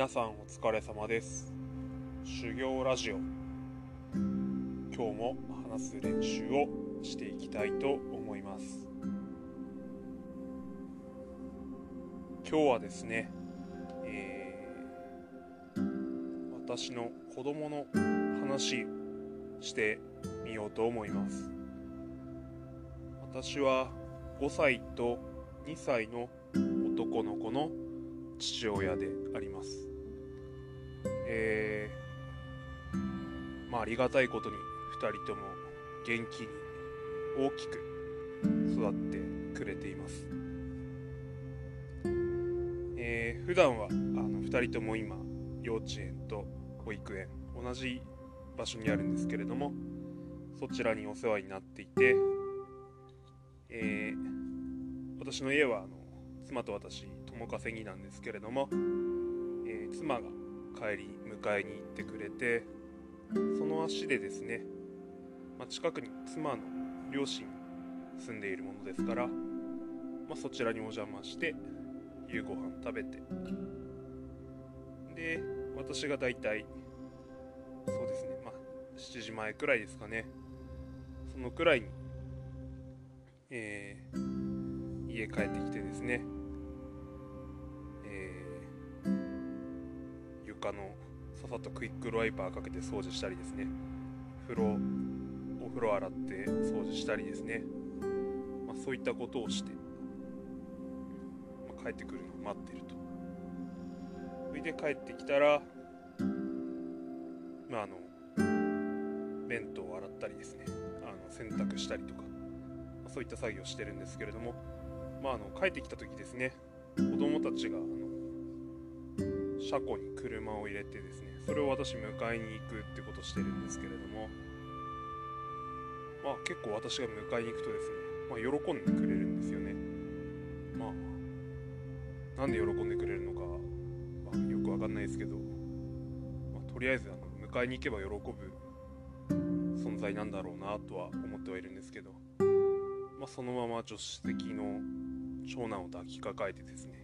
皆さんお疲れ様です。修行ラジオ。今日も話す練習をしていきたいと思います。今日はですね、えー、私の子供の話してみようと思います。私は5歳と2歳の男の子の父親であります。えー、まあありがたいことに2人とも元気に大きく育ってくれています。えー、普段はあの2人とも今幼稚園と保育園同じ場所にあるんですけれどもそちらにお世話になっていて、えー、私の家はあの妻と私共稼ぎなんですけれども、えー、妻が帰り迎えに行ってくれてその足でですね、まあ、近くに妻の両親住んでいるものですから、まあ、そちらにお邪魔して夕ご飯食べて。で私がだいたいそうですねまあ7時前くらいですかね。そのくらいに、えー、家帰ってきてですね床のささっとクイックルワイパーかけて掃除したりですね。風呂お風呂洗って掃除したりですね、まあ、そういったことをして、まあ、帰ってくるのを待ってると。それで帰ってきたらまああの弁当を洗ったりですね。あの洗濯したりとか、まあ、そういった作業をしてるんですけれども。まああの帰ってきた時ですね。子供たちが車庫に車を入れてですねそれを私迎えに行くってことしてるんですけれどもまあ結構私が迎えに行くとですね、まあ、喜んでくれるんですよね。まあなんで喜んでくれるのか、まあ、よくわかんないですけど、まあ、とりあえずあの迎えに行けば喜ぶ存在なんだろうなとは思ってはいるんですけど、まあ、そのまま助手席の長男を抱きかかえてですね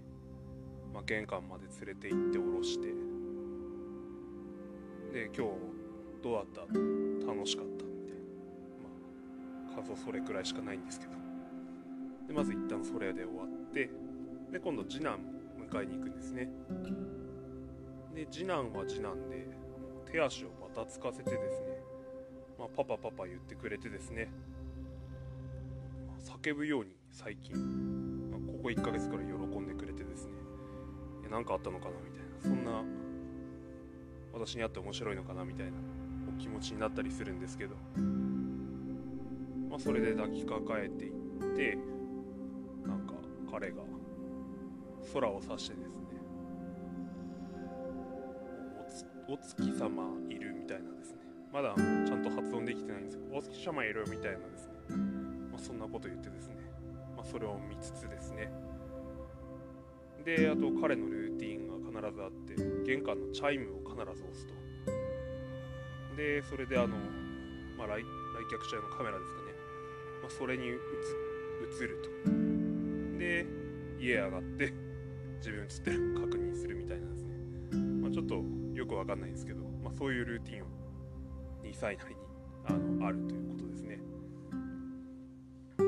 まあ、玄関まで連れて行って降ろして。で今日どうだった？楽しかった？みたいな。まあ数それくらいしかないんですけど。でまず一旦それで終わって。で今度次男迎えに行くんですね。で次男は次男で手足をばたつかせてですね、まあ、パパパパ言ってくれてですね、まあ、叫ぶように最近、まあ、ここ1ヶ月くらい喜何かあったのかなみたいな。そんな私に会って面白いのかなみたいなお気持ちになったりするんですけど。まあそれで抱きかかえていってなんか彼が空を指してですねお月様いるみたいなですね。まだちゃんと発音できてないんですけどお月様いるみたいなですね、まあ、そんなこと言ってですね、まあ、それを見つつですね。であと彼のルーティンが必ずあって玄関のチャイムを必ず押すと。でそれであの、まあ、来来客者のカメラですかね、まあ、それに映ると。で家上がって自分映ってるの確認するみたいなんですね、まあ、ちょっとよくわかんないんですけど、まあ、そういうルーティンを2歳なりにあのあるということですね。で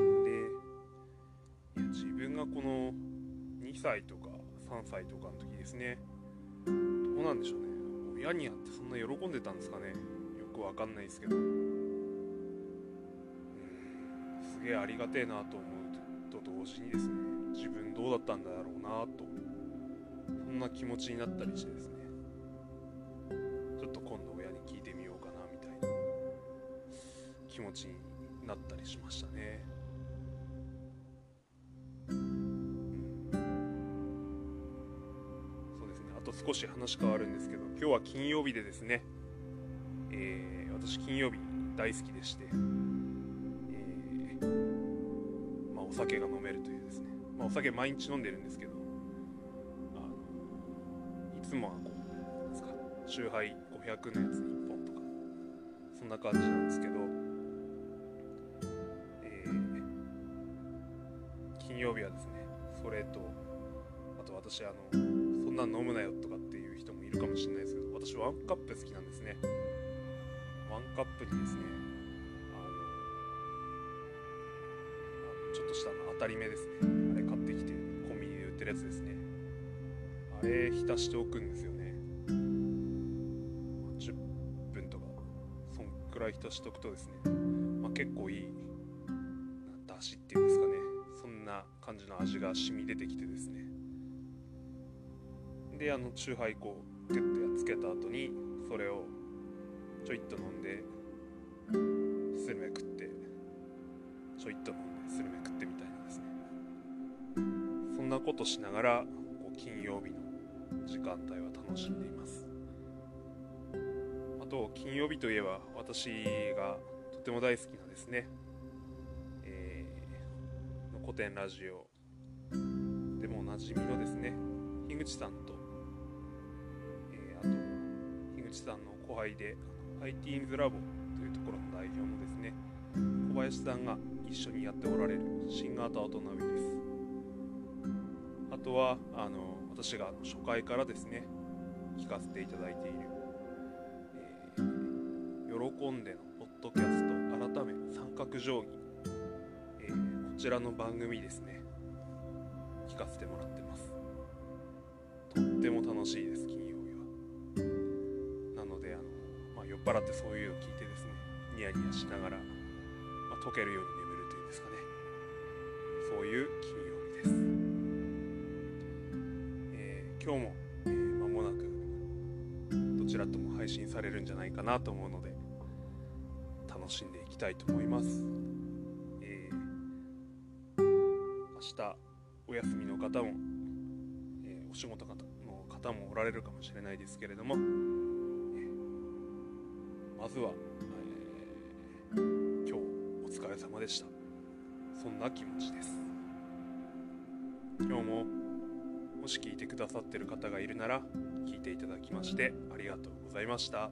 いや自分がこの2歳とか3歳とかの時ですね。どうなんでしょうね。親に会ってそんな喜んでたんですかね。よくわかんないですけど。うん。すげえありがてえなと思うと同時にですね。自分どうだったんだろうなと。そんな気持ちになったりしてですね。ちょっと今度親に聞いてみようかなみたいな気持ちになったりしましたね。少し話変わるんですけど今日は金曜日でですね、えー、私金曜日大好きでして、えー、まあ、お酒が飲めるというですね、まあ、お酒毎日飲んでるんですけどあのいつもはこうなんですか酎ハイ500のやつ1本とかそんな感じなんですけど、えー、金曜日はですねそれとあと私あのな飲むなよとかっていう人もいるかもしれないですけど私ワンカップ好きなんですね。ワンカップにですねあのちょっとしたの当たり目ですね。あれ買ってきてコンビニで売ってるやつですね。あれ浸しておくんですよね。10分とかそんくらい浸しておくとですね、まあ、結構いいだしっていうんですかね。そんな感じの味が染み出てきてですね。であのチューハイこうグッとやっつけた後にそれをちょいっと飲んでスルメ食ってちょいっと飲んでスルメ食ってみたいなですね。そんなことしながらこう金曜日の時間帯は楽しんでいます。あと金曜日といえば私がとても大好きなですね、えー、の古典ラジオでもおなじみのですね樋口さんと口さんの後輩で ITINS ラボというところの代表のですね小林さんが一緒にやっておられる新型大人びです。あとはあの私が初回からですね聞かせていただいている、えー、喜んでのポッドキャスト改め三角定規、えー、こちらの番組ですね聞かせてもらってます。とっても楽しいですっ払ってそういうのを聞いてですねニヤニヤしながら、まあ、溶けるように眠るというんですかね。そういう金曜日です、えー、今日も、えー、間もなくどちらとも配信されるんじゃないかなと思うので楽しんでいきたいと思います、えー、明日お休みの方も、え、お仕事の方もおられるかもしれないですけれどもまずは、えー、今日お疲れ様でした。そんな気持ちです。今日ももし聞いてくださってる方がいるなら聞いていただきましてありがとうございました。